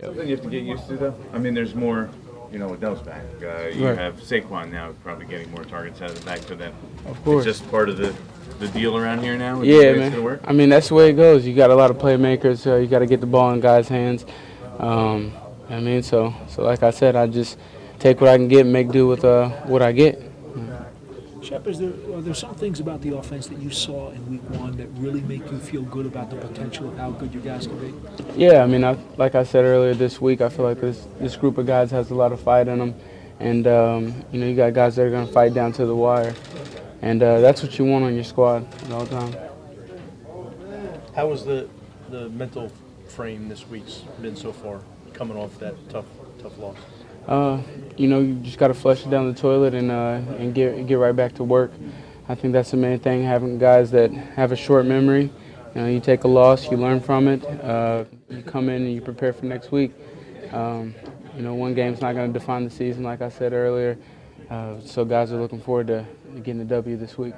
Something you have to get used to, though. I mean, there's more, you know, with Dell's back. Uh, you Right. have Saquon now, probably getting more targets out of the back for them. Of course. It's just part of the, the deal around here now. Yeah, way it's gonna man. work? I mean, that's the way it goes. You got a lot of playmakers. Uh, you got to get the ball in guys' hands. Um, I mean, so so like I said, I just take what I can get, and make do with uh, what I get. Shep, is there, are there some things about the offense that you saw in week one that really make you feel good about the potential of how good you guys can be? Yeah, I mean, I, like I said earlier this week, I feel like this this group of guys has a lot of fight in them, and um, you know, you got guys that are going to fight down to the wire, and uh, that's what you want on your squad at all times. How was the, the mental frame this week's been so far, coming off that tough, tough loss? Uh, you know, you just got to flush it down the toilet and uh, and get get right back to work. I think that's the main thing. Having guys that have a short memory. You know, you take a loss, you learn from it. Uh, you come in and you prepare for next week. Um, you know, one game's not going to define the season, like I said earlier. Uh, so guys are looking forward to getting the W this week.